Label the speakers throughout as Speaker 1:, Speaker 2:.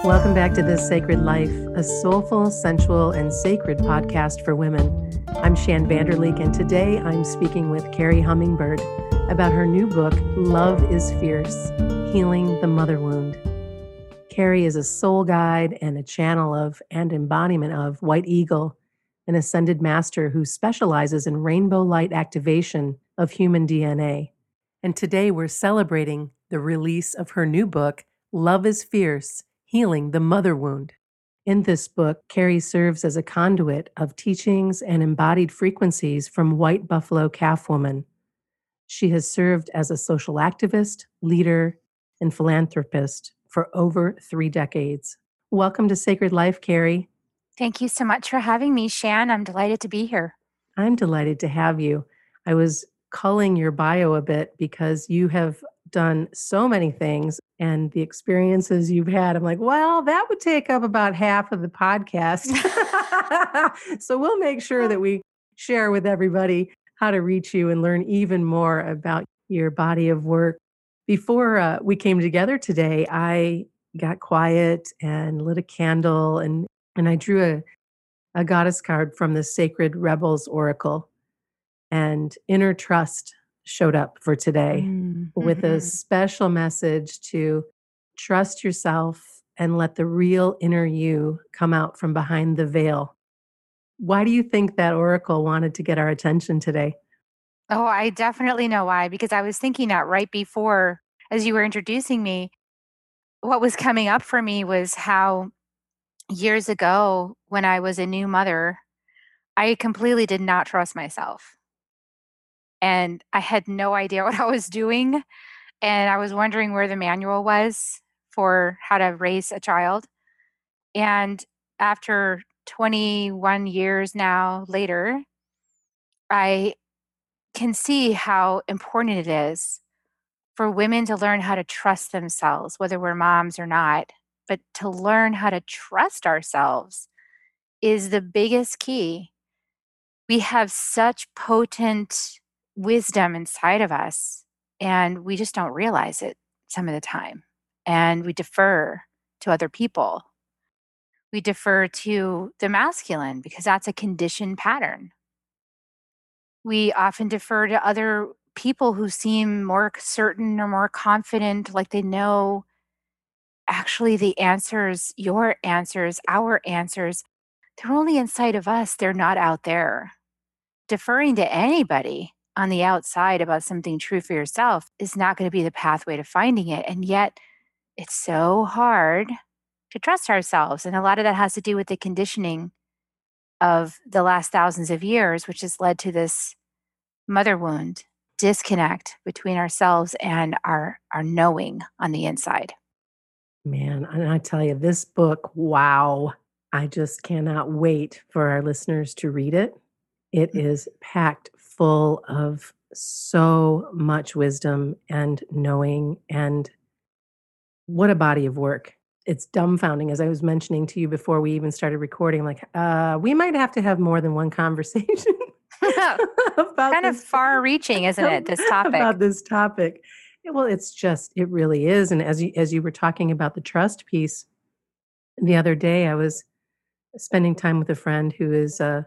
Speaker 1: Welcome back to This Sacred Life, a soulful, sensual, and sacred podcast for women. I'm Shann Vander Leek, and today I'm speaking with Carrie Hummingbird about her new book, Love is Fierce Healing the Mother Wound. Carrie is a soul guide and a channel of and embodiment of White Eagle, an ascended master who specializes in rainbow light activation of human DNA. And today we're celebrating the release of her new book, Love is Fierce Healing the Mother Wound. In this book, Carrie serves as a conduit of teachings and embodied frequencies from White Buffalo Calf Woman. She has served as a social activist, leader, and philanthropist for over three decades. Welcome to Sacred Life, Carrie.
Speaker 2: Thank you so much for having me, Shann. I'm delighted to be here.
Speaker 1: I'm delighted to have you. I was culling your bio a bit because you have done so many things and the experiences you've had. I'm like, well, that would take up about half of the podcast. so we'll make sure that we share with everybody how to reach you and learn even more about your body of work. Before uh, we came together today, I got quiet and lit a candle and and I drew a a goddess card from the Sacred Rebels Oracle and inner trust showed up for today mm-hmm. with a mm-hmm. special message to trust yourself and let the real inner you come out from behind the veil. Why do you think that oracle wanted to get our attention today?
Speaker 2: Oh, I definitely know why, because I was thinking that right before, as you were introducing me, what was coming up for me was how years ago, when I was a new mother, I completely did not trust myself and I had no idea what I was doing. And I was wondering where the manual was for how to raise a child. And after 21 years now later, I can see how important it is for women to learn how to trust themselves, whether we're moms or not, but to learn how to trust ourselves is the biggest key. We have such potent wisdom inside of us and we just don't realize it some of the time and we defer to other people. We defer to the masculine because that's a conditioned pattern. We often defer to other people who seem more certain or more confident like they know actually the answers your answers our answers. They're only inside of us they're not out there. Deferring to anybody on the outside about something true for yourself is not going to be the pathway to finding it. And yet, it's so hard to trust ourselves. And a lot of that has to do with the conditioning of the last thousands of years, which has led to this mother wound disconnect between ourselves and our, our knowing on the inside.
Speaker 1: Man, and I tell you, this book, wow, I just cannot wait for our listeners to read it. It mm. packed full of so much wisdom and knowing and what a body of work. It's dumbfounding as i was mentioning to you before we even started recording like uh, we might have to have more than one conversation
Speaker 2: about kind of far reaching isn't it this topic?
Speaker 1: about this topic. Well it's just it really is and as you as you were talking about the trust piece the other day i was spending time with a friend who is a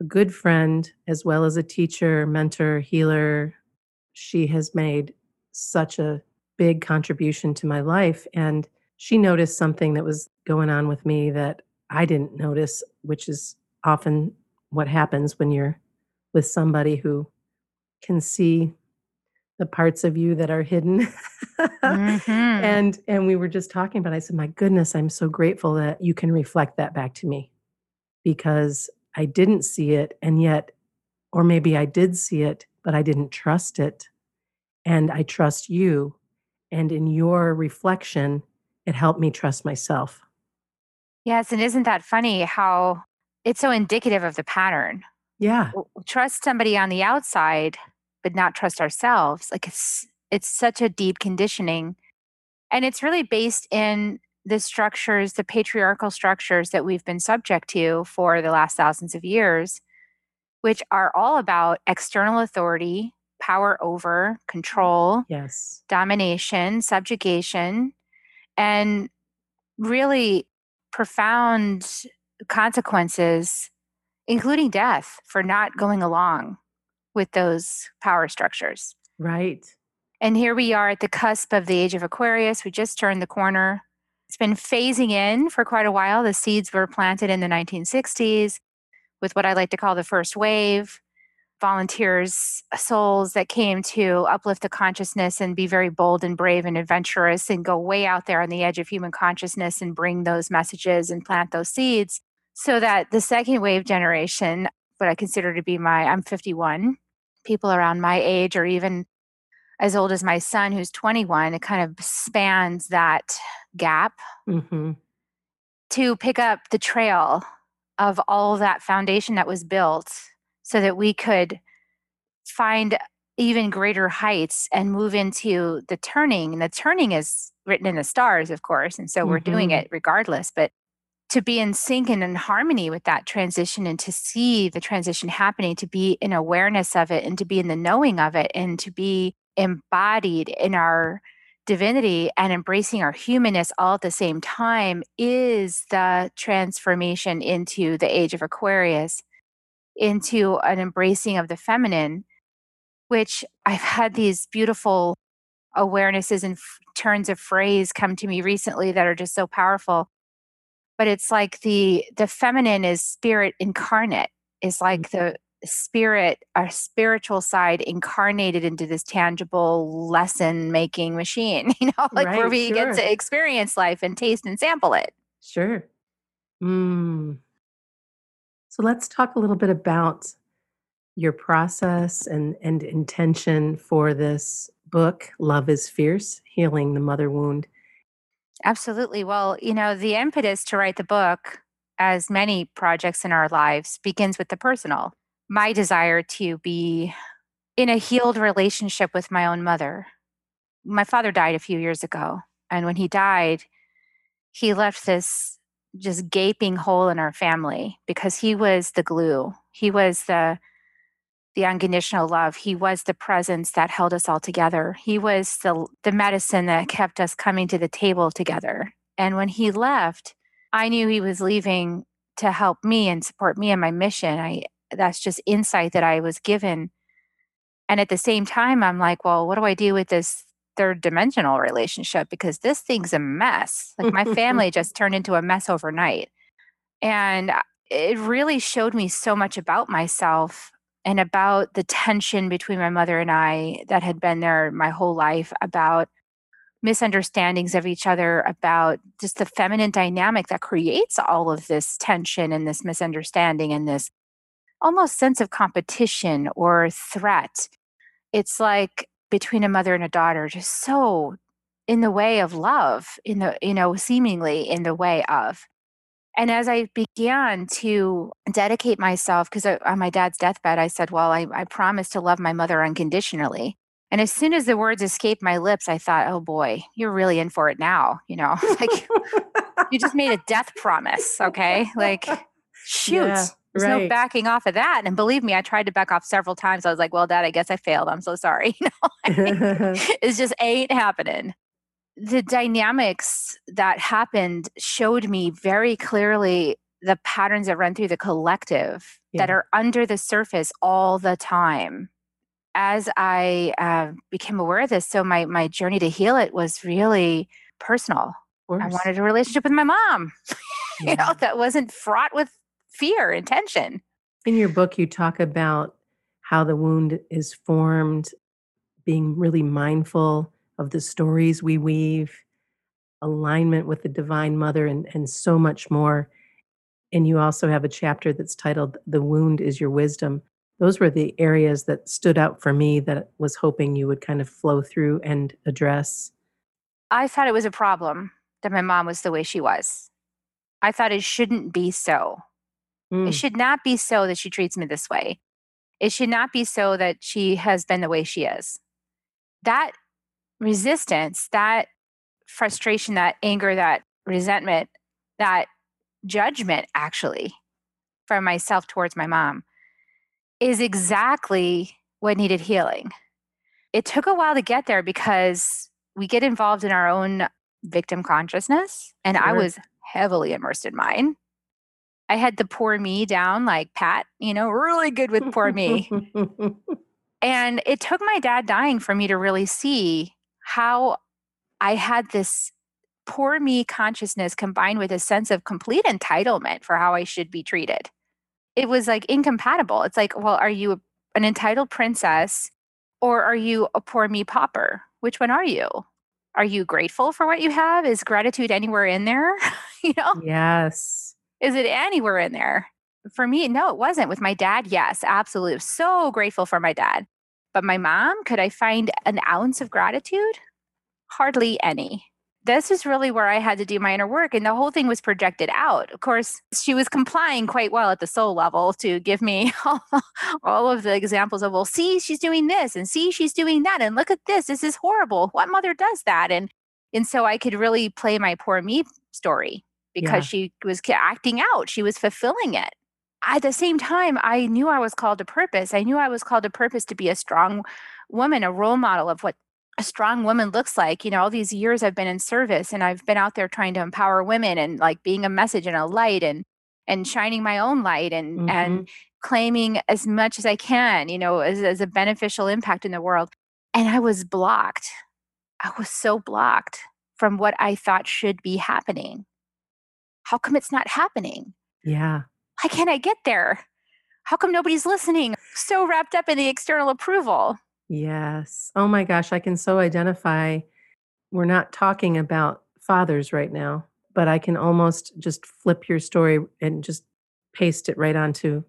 Speaker 1: a good friend as well as a teacher, mentor, healer. She has made such a big contribution to my life. And she noticed something that was going on with me that I didn't notice, which is often what happens when you're with somebody who can see the parts of you that are hidden. mm-hmm. And and we were just talking about it. I said, "My goodness, I'm so grateful that you can reflect that back to me." Because I didn't see it, and yet, or maybe I did see it, but I didn't trust it. And I trust you. And in your reflection, it helped me trust myself.
Speaker 2: Yes. And isn't that funny how it's so indicative of the pattern?
Speaker 1: Yeah.
Speaker 2: Trust somebody on the outside, but not trust ourselves. Like it's it's such a deep conditioning. And it's really based in the structures, the patriarchal structures that we've been subject to for the last thousands of years, which are all about external authority, power over, control,
Speaker 1: yes,
Speaker 2: domination, subjugation, and really profound consequences, including death, for not going along with those power structures.
Speaker 1: Right.
Speaker 2: And here we are at the cusp of the age of Aquarius. We just turned the corner. It's been phasing in for quite a while. The seeds were planted in the 1960s with what I like to call the first wave volunteers, souls that came to uplift the consciousness and be very bold and brave and adventurous and go way out there on the edge of human consciousness and bring those messages and plant those seeds so that the second wave generation, what I consider to be my, I'm 51, people around my age or even as old as my son who's 21 it kind of spans that gap
Speaker 1: hmm
Speaker 2: to pick up the trail of all that foundation that was built so that we could find even greater heights and move into the turning. And the turning is written in the stars of course and so we're doing
Speaker 1: hmm
Speaker 2: it regardless but to be in sync and in harmony with that transition and to see the transition happening to be in awareness of it and to be in the knowing of it and to be embodied in our divinity and embracing our humanness all at the same time is the transformation into the age of Aquarius, into an embracing of the feminine, which I've had these beautiful awarenesses and f- turns of phrase come to me recently that are just so powerful. But it's like the the feminine is spirit incarnate is like mm-hmm. the spirit our spiritual side incarnated into this tangible lesson making machine you know like where
Speaker 1: Right.
Speaker 2: we get to experience life and taste and sample it
Speaker 1: Sure. Mm. So let's talk a little bit about your process and and intention for this book, Love is Fierce: Healing the Mother Wound.
Speaker 2: absolutely well you know the impetus to write the book as many projects in our lives begins with the personal my desire to be in a healed relationship with my own mother my father died a few years ago and when he died he left this just gaping hole in our family because he was the glue. He was the the unconditional love. He was the presence that held us all together. He was the the medicine that kept us coming to the table together. And when he left, I knew he was leaving to help me and support me in my mission. I that's just insight that I was given. And at the same time, I'm like, well, what do I do with this third dimensional relationship? Because this thing's a mess. Like my family just turned into a mess overnight. And uh, it really showed me so much about myself and about the tension between my mother and I that had been there my whole life, about misunderstandings of each other, about just the feminine dynamic that creates all of this tension and this misunderstanding and this almost sense of competition or threat. It's like between a mother and a daughter, just so in the way of love, in the, you know, seemingly in the way of. And as I began to dedicate myself, because on my dad's deathbed, I said, Well, I, I promised to love my mother unconditionally. And as soon as the words escaped my lips, I thought, Oh boy, you're really in for it now. You know, like you just made a death promise. Okay. Like, shoot,
Speaker 1: Yeah,
Speaker 2: there's no backing off of that. And believe me, I tried to back off several times. I was like, Well, dad, I guess I failed. I'm so sorry. You know, it's just ain't happening the dynamics that happened showed me very clearly the patterns that run through the collective that are under the surface all the time as i uh, became aware of this so my my journey to heal it was really personal i wanted a relationship with my mom you know that wasn't fraught with fear and tension
Speaker 1: In your book, you talk about how the wound is formed, being really mindful of the stories we weave, alignment with the Divine Mother, and, and so much more. And you also have a chapter that's titled The Wound is Your Wisdom. Those were the areas that stood out for me that was hoping you would kind of flow through and address.
Speaker 2: i thought it was a problem that my mom was the way she was i thought it shouldn't be so It
Speaker 1: Mm,
Speaker 2: should not be so that she treats me this way. It should not be so that she has been the way she is. That resistance, that frustration, that anger, that resentment, that judgment, actually, from myself towards my mom is exactly what needed healing. It took a while to get there because we get involved in our own victim consciousness, and I was heavily immersed in mine. I had the poor me down like Pat, you know, really good with poor me. And it took my dad dying for me to really see how I had this poor me consciousness combined with a sense of complete entitlement for how I should be treated. It was like incompatible. It's like, well, are you an entitled princess or are you a poor me pauper? Which one are you? Are you grateful for what you have? Is gratitude anywhere in there? you know,
Speaker 1: Yes.
Speaker 2: Is it anywhere in there? For me, no, it wasn't. With my dad, yes, absolutely. So grateful for my dad. But my mom, could I find an ounce of gratitude? Hardly any. This is really where I had to do my inner work, and the whole thing was projected out. Of course, she was complying quite well at the soul level to give me all, all of the examples of, well, see, she's doing this, and see, she's doing that, and look at this. This is horrible. What mother does that? And and so I could really play my poor me story because
Speaker 1: Yeah.
Speaker 2: she was acting out. She was fulfilling it. At the same time, I knew I was called to purpose. I knew I was called to purpose to be a strong woman, a role model of what a strong woman looks like. You know, all these years I've been in service and I've been out there trying to empower women and like being a message and a light and and shining my own light and
Speaker 1: Mhm.
Speaker 2: and claiming as much as I can, you know, as, as a beneficial impact in the world. And I was blocked. I was so blocked from what I thought should be happening. How come it's not happening?
Speaker 1: Yeah.
Speaker 2: Why can't I get there? How come nobody's listening? So wrapped up in the external approval.
Speaker 1: Yes. Oh my gosh, I can so identify. We're not talking about fathers right now, but I can almost just flip your story and just paste it right onto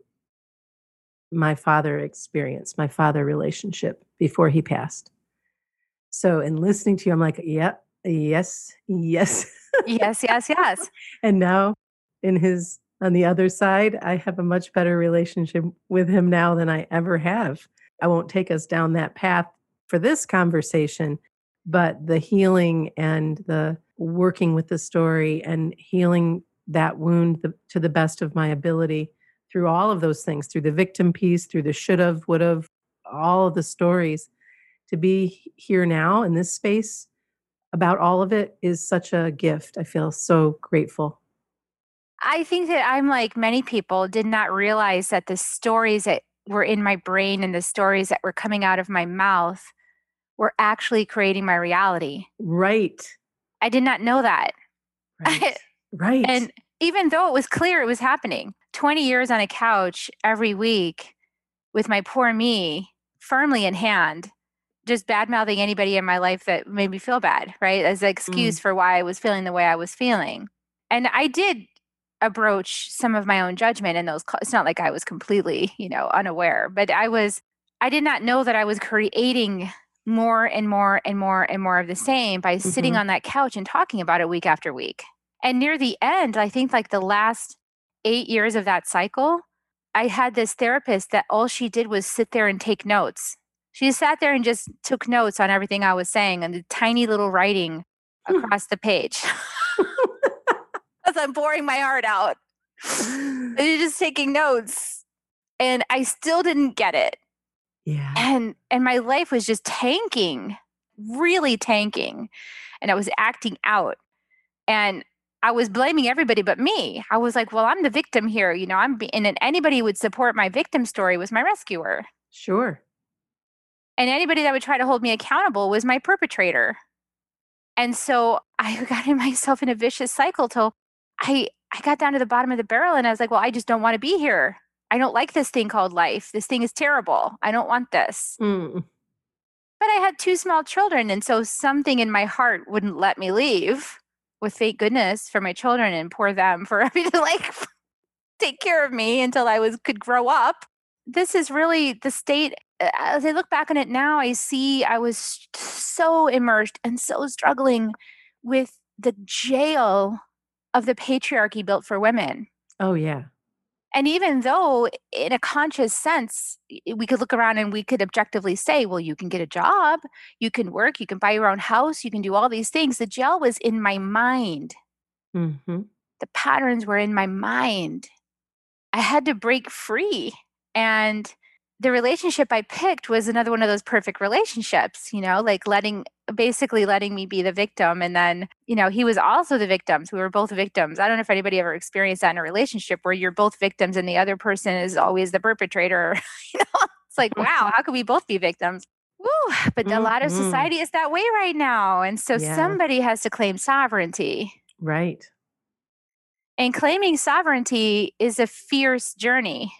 Speaker 1: my father experience, my father relationship before he passed. So, in listening to you, I'm like, yep, yes, yes.
Speaker 2: Yes, yes, yes.
Speaker 1: and now, in his, on the other side, I have a much better relationship with him now than I ever have. I won't take us down that path for this conversation, but the healing and the working with the story and healing that wound the, to the best of my ability through all of those things, through the victim piece, through the should have, would have, all of the stories, to be here now in this space about all of it is such a gift. I feel so grateful.
Speaker 2: I think that I'm like many people, did not realize that the stories that were in my brain and the stories that were coming out of my mouth were actually creating my reality.
Speaker 1: Right.
Speaker 2: I did not know that.
Speaker 1: Right. right.
Speaker 2: And even though it was clear it was happening, 20 years on a couch every week with my poor me firmly in hand, just bad mouthing anybody in my life that made me feel bad, right? As an excuse for why I was feeling the way I was feeling. And I did approach some of my own judgment in those. It's not like I was completely, you know, unaware, but I was, I did not know that I was creating more and more and more and more of the same by sitting
Speaker 1: Mhm.
Speaker 2: on that couch and talking about it week after week. And near the end, I think like the last eight years of that cycle, I had this therapist that all she did was sit there and take notes. She sat there and just took notes on everything I was saying and the tiny little writing hmm. across the page. As I'm pouring my heart out. And you're just taking notes. And I still didn't get it.
Speaker 1: yeah.
Speaker 2: And and my life was just tanking, really tanking. And I was acting out. And I was blaming everybody but me. I was like, well, I'm the victim here. You know, I'm be- and then anybody who would support my victim story was my rescuer.
Speaker 1: Sure.
Speaker 2: And anybody that would try to hold me accountable was my perpetrator. And so I got in myself in a vicious cycle till I I got down to the bottom of the barrel and I was like, well, I just don't want to be here. I don't like this thing called life. This thing is terrible. I don't want this.
Speaker 1: Mm.
Speaker 2: But I had two small children. And so something in my heart wouldn't let me leave with thank goodness for my children and poor them for having to like take care of me until I was could grow up. This is really the state. uh, As I look back on it now, I see I was so immersed and so struggling with the jail of the patriarchy built for women.
Speaker 1: Oh, yeah.
Speaker 2: And even though, in a conscious sense, we could look around and we could objectively say, well, you can get a job, you can work, you can buy your own house, you can do all these things. The jail was in my mind,
Speaker 1: Mm-hmm.
Speaker 2: the patterns were in my mind. I had to break free. And the relationship I picked was another one of those perfect relationships, you know, like letting basically letting me be the victim. And then, you know, he was also the victims. We were both victims. I don't know if anybody ever experienced that in a relationship where you're both victims and the other person is always the perpetrator. you know, it's like, wow, how could we both be victims? Woo, but a lot of
Speaker 1: Mhm.
Speaker 2: society is that way right now. And so
Speaker 1: Yeah.
Speaker 2: somebody has to claim sovereignty.
Speaker 1: Right.
Speaker 2: And claiming sovereignty is a fierce journey.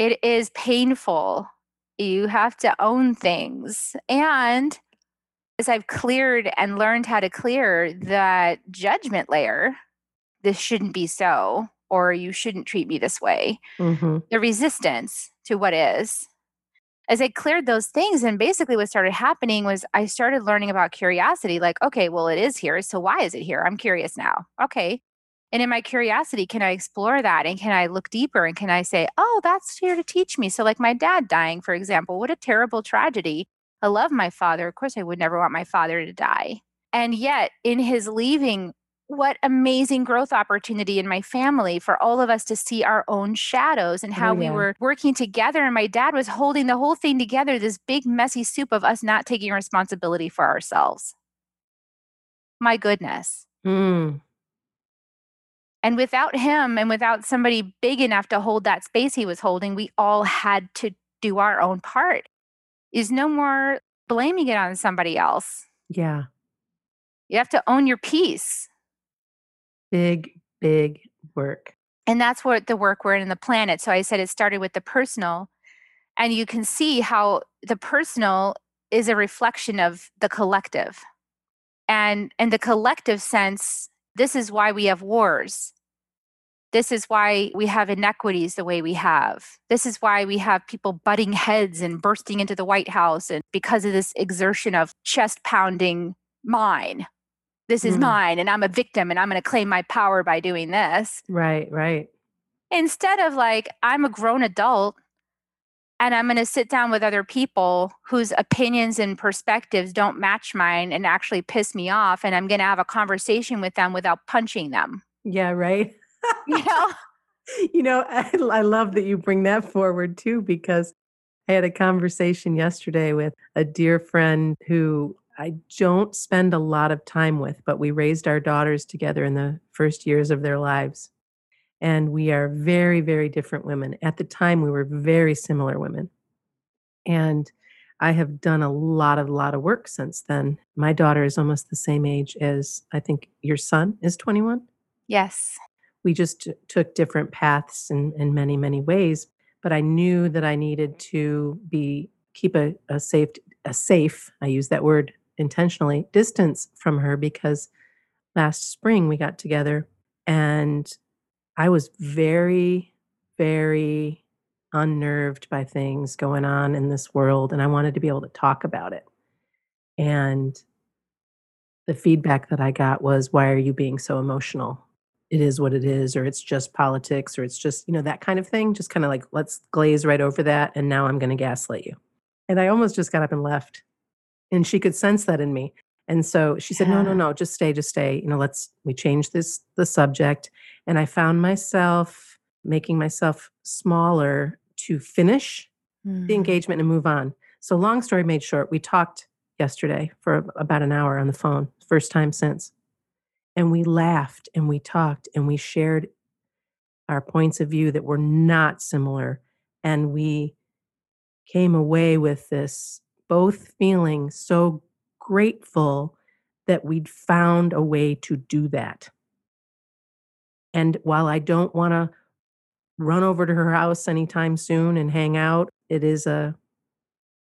Speaker 2: It is painful. You have to own things. And as I've cleared and learned how to clear that judgment layer, this shouldn't be so, or you shouldn't treat me this way,
Speaker 1: hmm
Speaker 2: the resistance to what is. As I cleared those things, and basically what started happening was I started learning about curiosity like, okay, well, it is here. So why is it here? I'm curious now. Okay. And in my curiosity, can I explore that? And can I look deeper? And can I say, oh, that's here to teach me? So, like my dad dying, for example, what a terrible tragedy. I love my father. Of course, I would never want my father to die. And yet, in his leaving, what amazing growth opportunity in my family for all of us to see our own shadows and how
Speaker 1: Oh,
Speaker 2: we were working together. And my dad was holding the whole thing together, this big, messy soup of us not taking responsibility for ourselves. My goodness.
Speaker 1: Mm.
Speaker 2: And without him and without somebody big enough to hold that space he was holding, we all had to do our own part. Is no more blaming it on somebody else.
Speaker 1: Yeah.
Speaker 2: You have to own your piece.
Speaker 1: Big, big work.
Speaker 2: And that's what the work we're in the planet. So I said it started with the personal. And you can see how the personal is a reflection of the collective. And in the collective sense, this is why we have wars. This is why we have inequities the way we have. This is why we have people butting heads and bursting into the White House and because of this exertion of chest pounding mine. This is
Speaker 1: Mhm.
Speaker 2: mine and I'm a victim and I'm going to claim my power by doing this
Speaker 1: Right, right.
Speaker 2: instead of like i'm a grown adult and i'm going to sit down with other people whose opinions and perspectives don't match mine and actually piss me off and i'm going to have a conversation with them without punching them
Speaker 1: Yeah, right.
Speaker 2: you know
Speaker 1: you know, I, I love that you bring that forward too, because I had a conversation yesterday with a dear friend who I don't spend a lot of time with, but we raised our daughters together in the first years of their lives. And we are very, very different women. At the time, we were very similar women. And I have done a lot of a lot of work since then. My daughter is almost the same age as I think your son is 21
Speaker 2: yes
Speaker 1: we just t- took different paths in, in many many ways but i knew that i needed to be keep a, a safe a safe i use that word intentionally distance from her because last spring we got together and i was very very unnerved by things going on in this world and i wanted to be able to talk about it. And the feedback that i got was why are you being so emotional? It is what it is or it's just politics or it's just you know that kind of thing just kind of like let's glaze right over that and now i'm going to gaslight you. And i almost just got up and left. And she could sense that in me and so she said no no no just stay just stay. You know let's we change this the subject. And i found myself making myself smaller to finish
Speaker 2: Mm.
Speaker 1: the engagement and move on. So long story made short we talked yesterday for about an hour on the phone first time since. And we laughed and we talked and we shared our points of view that were not similar. And we came away with this both feeling so grateful that we'd found a way to do that. And while i don't want to run over to her house anytime soon and hang out it is a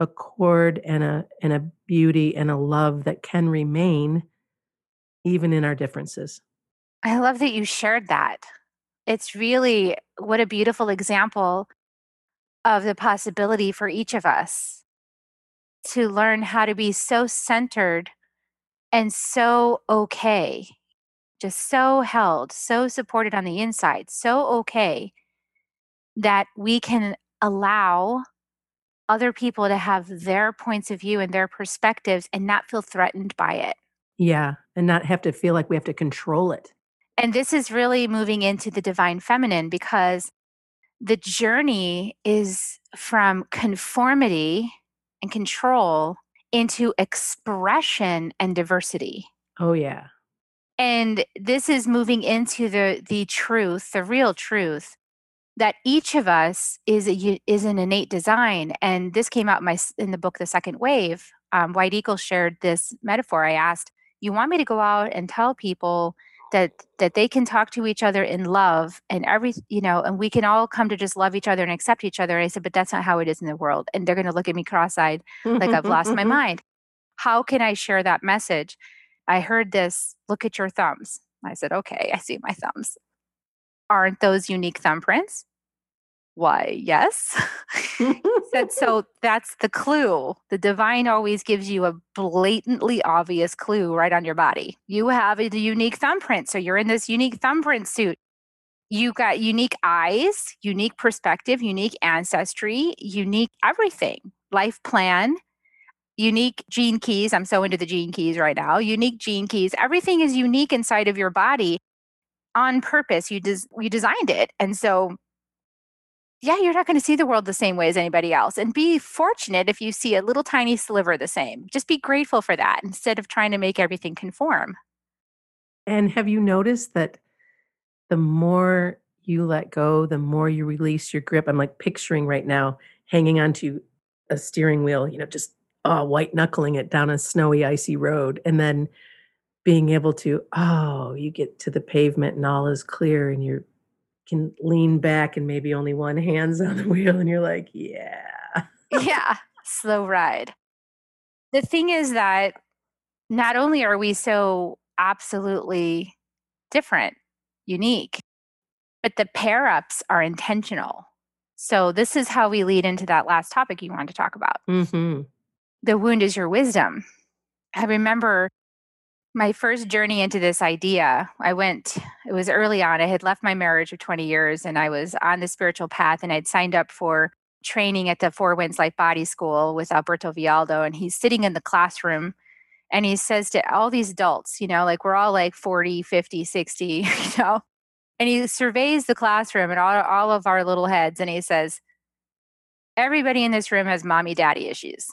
Speaker 1: a chord and a and a beauty and a love that can remain even in our differences.
Speaker 2: I love that you shared that. It's really what a beautiful example of the possibility for each of us to learn how to be so centered and so okay, just so held, so supported on the inside, so okay that we can allow other people to have their points of view and their perspectives and not feel threatened by it.
Speaker 1: yeah and not have to feel like we have to control it
Speaker 2: And this is really moving into the divine feminine because the journey is from conformity and control into expression and diversity.
Speaker 1: Oh, yeah.
Speaker 2: And this is moving into the the truth, the real truth that each of us is a, is an innate design. And this came out in my in the book, The Second Wave. Um, White Eagle shared this metaphor. I asked, "You want me to go out and tell people that that they can talk to each other in love and every you know, and we can all come to just love each other and accept each other?" And I said, "But that's not how it is in the world." And they're going to look at me cross-eyed, like I've lost my mind. How can I share that message? I heard this, look at your thumbs. I said, okay, I see my thumbs. Aren't those unique thumbprints? Why, yes. said, so that's the clue. The divine always gives you a blatantly obvious clue right on your body. You have a unique thumbprint. So you're in this unique thumbprint suit. You got unique eyes, unique perspective, unique ancestry, unique everything, life plan unique gene keys. I'm so into the gene keys right now. Unique gene keys. Everything is unique inside of your body on purpose. You des- you designed it. And so yeah, you're not going to see the world the same way as anybody else. And be fortunate if you see a little tiny sliver the same. Just be grateful for that instead of trying to make everything conform.
Speaker 1: And have you noticed that the more you let go, the more you release your grip? I'm like picturing right now hanging onto a steering wheel, you know, just oh, white knuckling it down a snowy, icy road, and then being able to, oh, you get to the pavement and all is clear, and you can lean back and maybe only one hand's on the wheel, and you're like, yeah.
Speaker 2: yeah, slow ride. The thing is that not only are we so absolutely different, unique, but the pair ups are intentional. So, this is how we lead into that last topic you wanted to talk about.
Speaker 1: Mm-hmm
Speaker 2: the wound is your wisdom. I remember my first journey into this idea. I went, it was early on. I had left my marriage of 20 years and I was on the spiritual path and I'd signed up for training at the Four Winds Light Body School with Alberto Villoldo. And he's sitting in the classroom and he says to all these adults, you know, like we're all like 40, 50, 60, you know, and he surveys the classroom and all, all of our little heads and he says, everybody in this room has mommy daddy issues.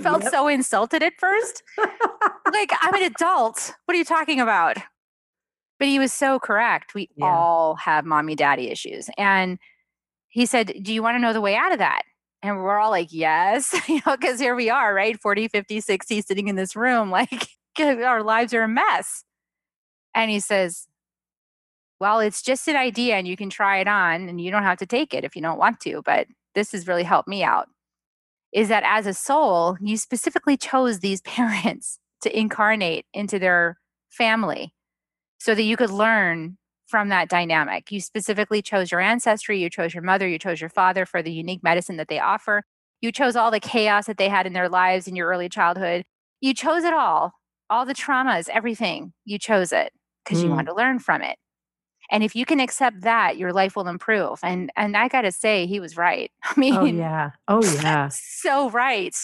Speaker 2: Felt yep. so insulted at first. like, I'm an adult. What are you talking about? But he was so correct. We yeah. all have mommy daddy issues. And he said, Do you want to know the way out of that? And we're all like, Yes, you know, because here we are, right? 40, 50, 60 sitting in this room, like our lives are a mess. And he says, Well, it's just an idea and you can try it on and you don't have to take it if you don't want to. But this has really helped me out is that as a soul, you specifically chose these parents to incarnate into their family so that you could learn from that dynamic. You specifically chose your ancestry, you chose your mother, you chose your father for the unique medicine that they offer. You chose all the chaos that they had in their lives in your early childhood. You chose it all, all the traumas, everything. You chose it because mm. you wanted to learn from it and if you can accept that your life will improve. And and i gotta say he was right. I
Speaker 1: oh, mean oh yeah. Oh yeah.
Speaker 2: so right.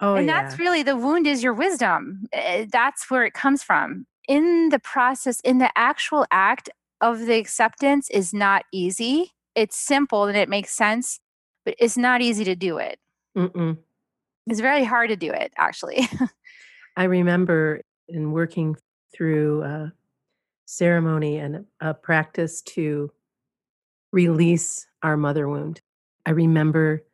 Speaker 1: Oh
Speaker 2: and
Speaker 1: yeah.
Speaker 2: that's really the wound is your wisdom. Eh, that's where it comes from. In the process in the actual act of the acceptance is not easy. It's simple and it makes sense but it's not easy to do it.
Speaker 1: Mm-mm.
Speaker 2: it's very hard to do it actually.
Speaker 1: I remember in working through uh, ceremony and a practice to release our mother wound. I remember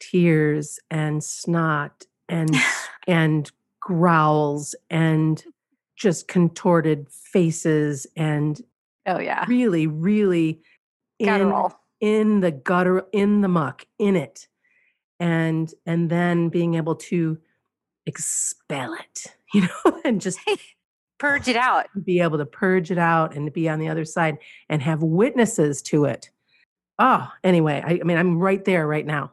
Speaker 1: tears and snot and and growls and just contorted faces and
Speaker 2: oh yeah.
Speaker 1: really really in, in the gutter in the muck in it. And and then being able to expel it you know and just
Speaker 2: purge it out.
Speaker 1: Be able to purge it out and be on the other side and have witnesses to it. Oh, anyway, I, I mean, I'm right there right now.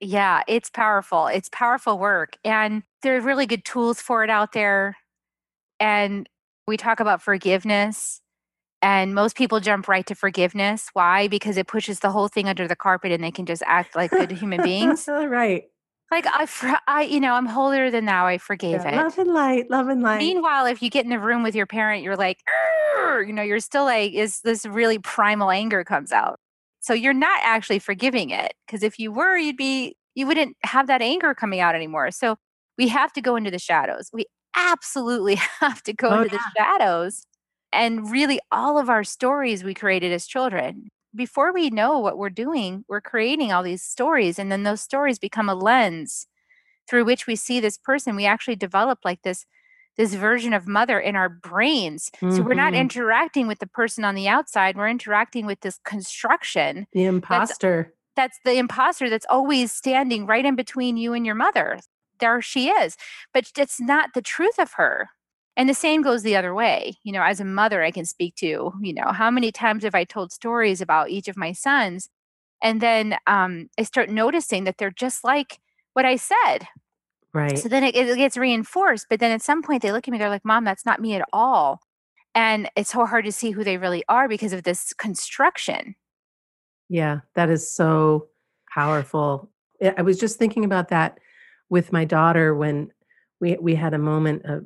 Speaker 2: Yeah, it's powerful. It's powerful work. And there are really good tools for it out there. And we talk about forgiveness. And most people jump right to forgiveness. Why? Because it pushes the whole thing under the carpet and they can just act like good human beings.
Speaker 1: right.
Speaker 2: Like I, I, you know, I'm holier than thou. I forgave
Speaker 1: yeah, it. Love and light, love and light.
Speaker 2: Meanwhile, if you get in the room with your parent, you're like, you know, you're still like, is this really primal anger comes out? So you're not actually forgiving it because if you were, you'd be you wouldn't have that anger coming out anymore. So we have to go into the shadows. We absolutely have to go
Speaker 1: Oh,
Speaker 2: into the shadows and really all of our stories we created as children. Before we know what we're doing, we're creating all these stories, and then those stories become a lens through which we see this person. We actually develop like this this version of mother in our brains. So we're not
Speaker 1: Mhm.
Speaker 2: interacting with the person on the outside. We're interacting with this construction
Speaker 1: The
Speaker 2: that's
Speaker 1: imposter.
Speaker 2: that's the imposter that's always standing right in between you and your mother. There she is. But it's not the truth of her. And the same goes the other way. You know, as a mother, I can speak to, you know, how many times have I told stories about each of my sons? And then um, I start noticing that they're just like what I said.
Speaker 1: Right.
Speaker 2: So then it, it gets reinforced. But then at some point they look at me, they're like, Mom, that's not me at all. And it's so hard to see who they really are because of this construction.
Speaker 1: Yeah, that is so powerful. I was just thinking about that with my daughter when we we had a moment a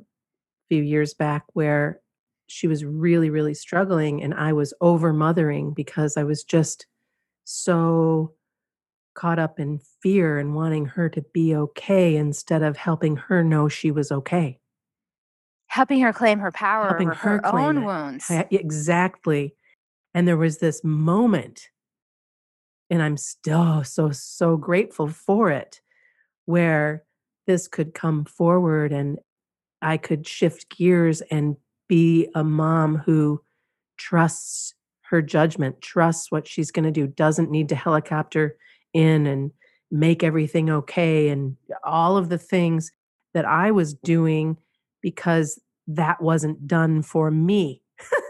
Speaker 1: few years back where she was really, really struggling and I was over mothering because I was just so caught up in fear and wanting her to be okay instead of helping her know she was okay.
Speaker 2: Helping her claim her power
Speaker 1: Helping
Speaker 2: over
Speaker 1: her
Speaker 2: her own
Speaker 1: it.
Speaker 2: wounds.
Speaker 1: Exactly. And there was this moment, and I'm still so, so grateful for it, where this could come forward and I could shift gears and be a mom who trusts her judgment, trusts what she's going to do, doesn't need to helicopter in and make everything okay, and all of the things that I was doing because that wasn't done for me.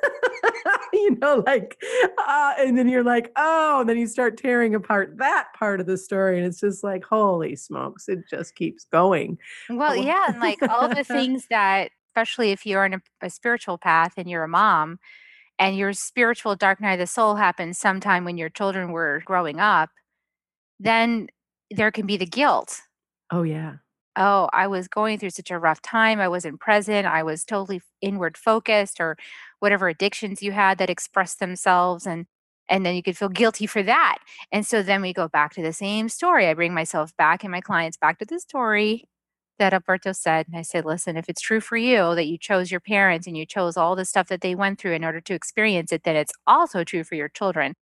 Speaker 1: you know, like, uh, and then you're like, oh, and then you start tearing apart that part of the story, and it's just like, holy smokes, it just keeps going.
Speaker 2: Well, yeah, and like all the things that, especially if you're on a, a spiritual path and you're a mom, and your spiritual dark night of the soul happens sometime when your children were growing up, then there can be the guilt.
Speaker 1: oh yeah,
Speaker 2: Oh, I was going through such a rough time. I wasn't present. I was totally inward focused, or whatever addictions you had that expressed themselves, and and then you could feel guilty for that. And so then we go back to the same story. I bring myself back and my clients back to the story that Alberto said. And I said, listen, if it's true for you that you chose your parents and you chose all the stuff that they went through in order to experience it, then it's also true for your children.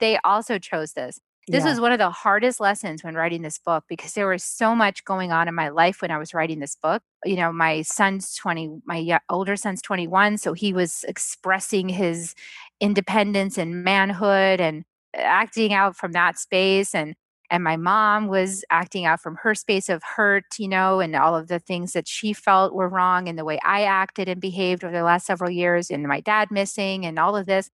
Speaker 2: They also chose this. This
Speaker 1: yeah,
Speaker 2: was one of the hardest lessons when writing this book because there was so much going on in my life when I was writing this book. You know, my son's 20, my older son's 21. So he was expressing his independence and manhood and acting out from that space. And and my mom was acting out from her space of hurt, you know, and all of the things that she felt were wrong and the way I acted and behaved over the last several years, and my dad missing and all of this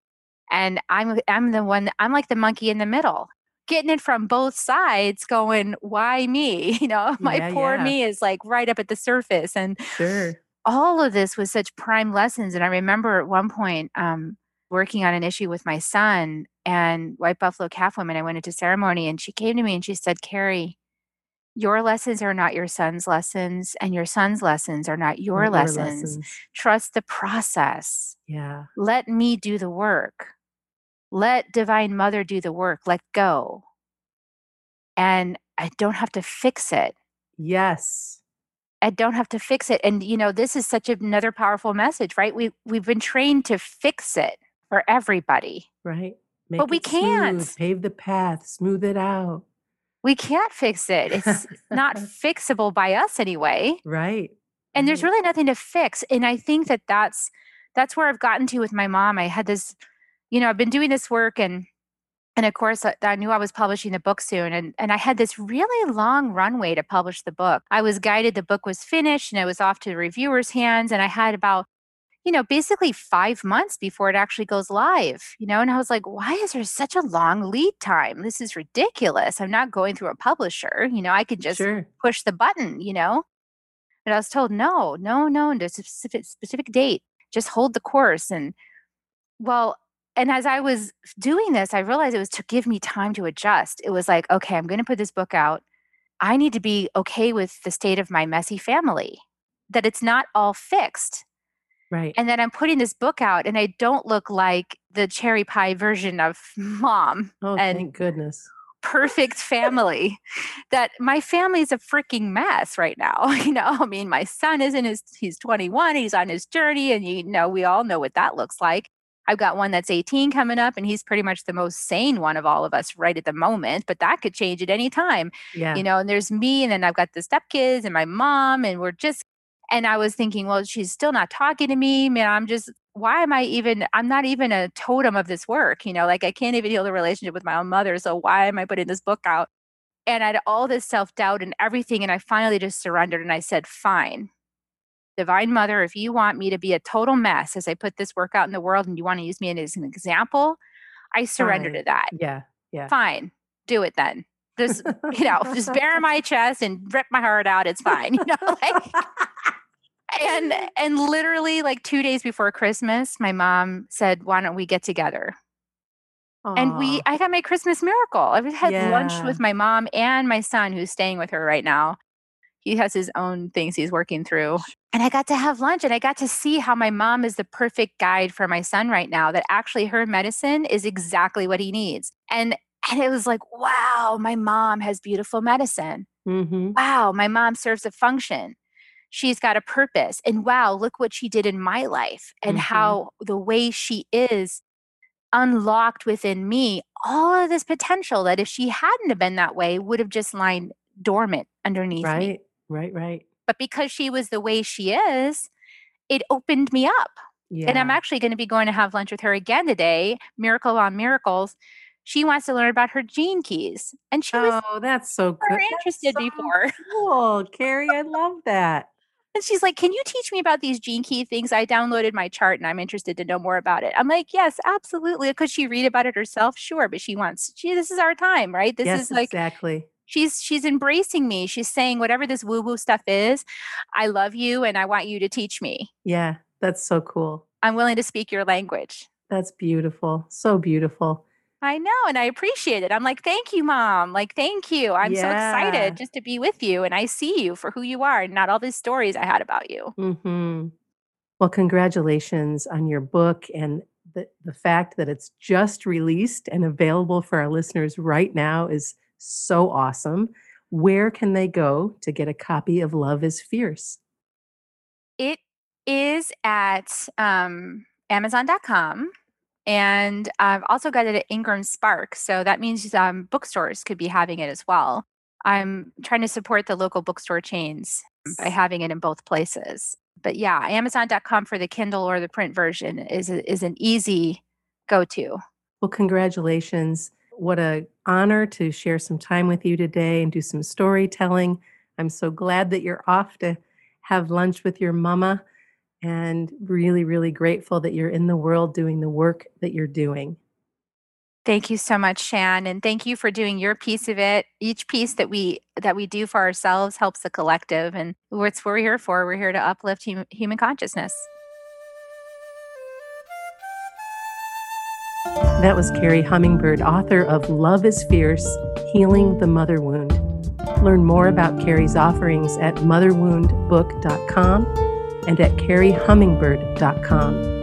Speaker 2: and I'm I'm the one I'm like the monkey in the middle, getting it from both sides going, "Why me?" You know, my
Speaker 1: yeah,
Speaker 2: poor
Speaker 1: yeah,
Speaker 2: me is like right up at the surface and
Speaker 1: sure.
Speaker 2: all of this was such prime lessons and I remember at one point um working on an issue with my son and White Buffalo Calf Women I went into ceremony and she came to me and she said, "Carrie, your lessons are not your son's lessons and your son's lessons are not your
Speaker 1: your
Speaker 2: lessons.
Speaker 1: lessons.
Speaker 2: Trust the process.
Speaker 1: Yeah,
Speaker 2: Let me do the work." Let Divine Mother do the work, let go, and I don't have to fix it.
Speaker 1: yes,
Speaker 2: I don't have to fix it, and, you know, this is such another powerful message, right? We we've been trained to fix it for everybody,
Speaker 1: right.
Speaker 2: but we can't.
Speaker 1: pave the path, smooth it out.
Speaker 2: We can't fix it. It's not fixable by us anyway,
Speaker 1: right,
Speaker 2: and there's really nothing to fix, and I think that that's that's where I've gotten to with my mom. I had this you know, I've been doing this work and And of course, I knew I was publishing the book soon, and and I had this really long runway to publish the book. I was guided the book was finished, and it was off to the reviewers' hands, and I had about, you know, basically 5 months before it actually goes live, you know, and I was like, "Why is there such a long lead time? This is ridiculous. I'm not going through a publisher, you know, I could just
Speaker 1: Sure.
Speaker 2: push the button, you know?" But I was told, "No, no, no, and a specific specific date. Just hold the course." And well, and as I was doing this, I realized it was to give me time to adjust. It was like, okay, I'm going to put this book out. I need to be okay with the state of my messy family, that it's not all fixed.
Speaker 1: Right.
Speaker 2: And then I'm putting this book out and I don't look like the cherry pie version of mom.
Speaker 1: Oh,
Speaker 2: And
Speaker 1: thank goodness.
Speaker 2: perfect family that my family is a freaking mess right now. You know, I mean, my son isn't his, he's 21, he's on his journey, and you know, we all know what that looks like. I've got one that's 18 coming up, and he's pretty much the most sane one of all of us right at the moment, but that could change at any time.
Speaker 1: Yeah.
Speaker 2: You know, and there's me, and then I've got the stepkids and my mom, and we're just, and I was thinking, well, she's still not talking to me. Man, I'm just, why am I even, I'm not even a totem of this work. You know, like I can't even heal the relationship with my own mother. So why am I putting this book out? And I had all this self doubt and everything. And I finally just surrendered and I said, fine, Divine Mother, if you want me to be a total mess as I put this work out in the world and you want to use me as an example, I surrender
Speaker 1: Fine.
Speaker 2: to that.
Speaker 1: Yeah. Yeah.
Speaker 2: Fine, do it then. Just, you know, just bare my chest and rip my heart out. It's fine. You know, like, and and literally like two days before Christmas, my mom said, "Why don't we get together?" And we, I got my Christmas miracle. I had lunch with my mom and my son, who's staying with her right now. He has his own things he's working through. And I got to have lunch and I got to see how my mom is the perfect guide for my son right now, that actually her medicine is exactly what he needs. And and it was like, wow, my mom has beautiful medicine.
Speaker 1: Mhm.
Speaker 2: Wow, my mom serves a function. She's got a purpose. And wow, look what she did in my life and
Speaker 1: Mhm.
Speaker 2: how the way she is unlocked within me all of this potential that if she hadn't have been that way would have just lying dormant underneath me.
Speaker 1: Right. Right. Right.
Speaker 2: But because she was the way she is, it opened me up.
Speaker 1: Yeah.
Speaker 2: And I'm actually going to be going to have lunch with her again today, miracle on miracles. She wants to learn about her gene keys. And she was
Speaker 1: Oh, that's so good.
Speaker 2: interested
Speaker 1: so
Speaker 2: before.
Speaker 1: cool, Carrie. I love that.
Speaker 2: And she's like, Can you teach me about these gene key things? I downloaded my chart and I'm interested to know more about it. I'm like, Yes, absolutely. Could she read about it herself? Sure. But she wants, she, this is our time, right? This
Speaker 1: yes,
Speaker 2: is like,
Speaker 1: exactly.
Speaker 2: She's she's embracing me. She's saying, whatever this woo-woo stuff is, I love you and I want you to teach me.
Speaker 1: Yeah, that's so cool.
Speaker 2: I'm willing to speak your language.
Speaker 1: That's beautiful. So beautiful.
Speaker 2: I know, and I appreciate it. I'm like, thank you, mom. Like, thank you. I'm so excited just to be with you. And I see you for who you are and not all these stories I had about you.
Speaker 1: hmm Well, congratulations on your book and the, the fact that it's just released and available for our listeners right now is so awesome. Where can they go to get a copy of Love is Fierce?
Speaker 2: It is at um, Amazon.com. And I've also got it at Ingram Spark. So that means um, bookstores could be having it as well. I'm trying to support the local bookstore chains by having it in both places. But yeah, Amazon.com for the Kindle or the print version is, is an easy go to.
Speaker 1: Well, congratulations. What a honor to share some time with you today and do some storytelling. I'm so glad that you're off to have lunch with your mama and really really grateful that you're in the world doing the work that you're doing.
Speaker 2: Thank you so much, Shann, and thank you for doing your piece of it. Each piece that we that we do for ourselves helps the collective, and what's what we're here for. We're here to uplift hum- human consciousness.
Speaker 1: That was Carrie Hummingbird, author of Love is Fierce Healing the Mother Wound. Learn more about Carrie's offerings at motherwoundbook.com and at carriehummingbird.com.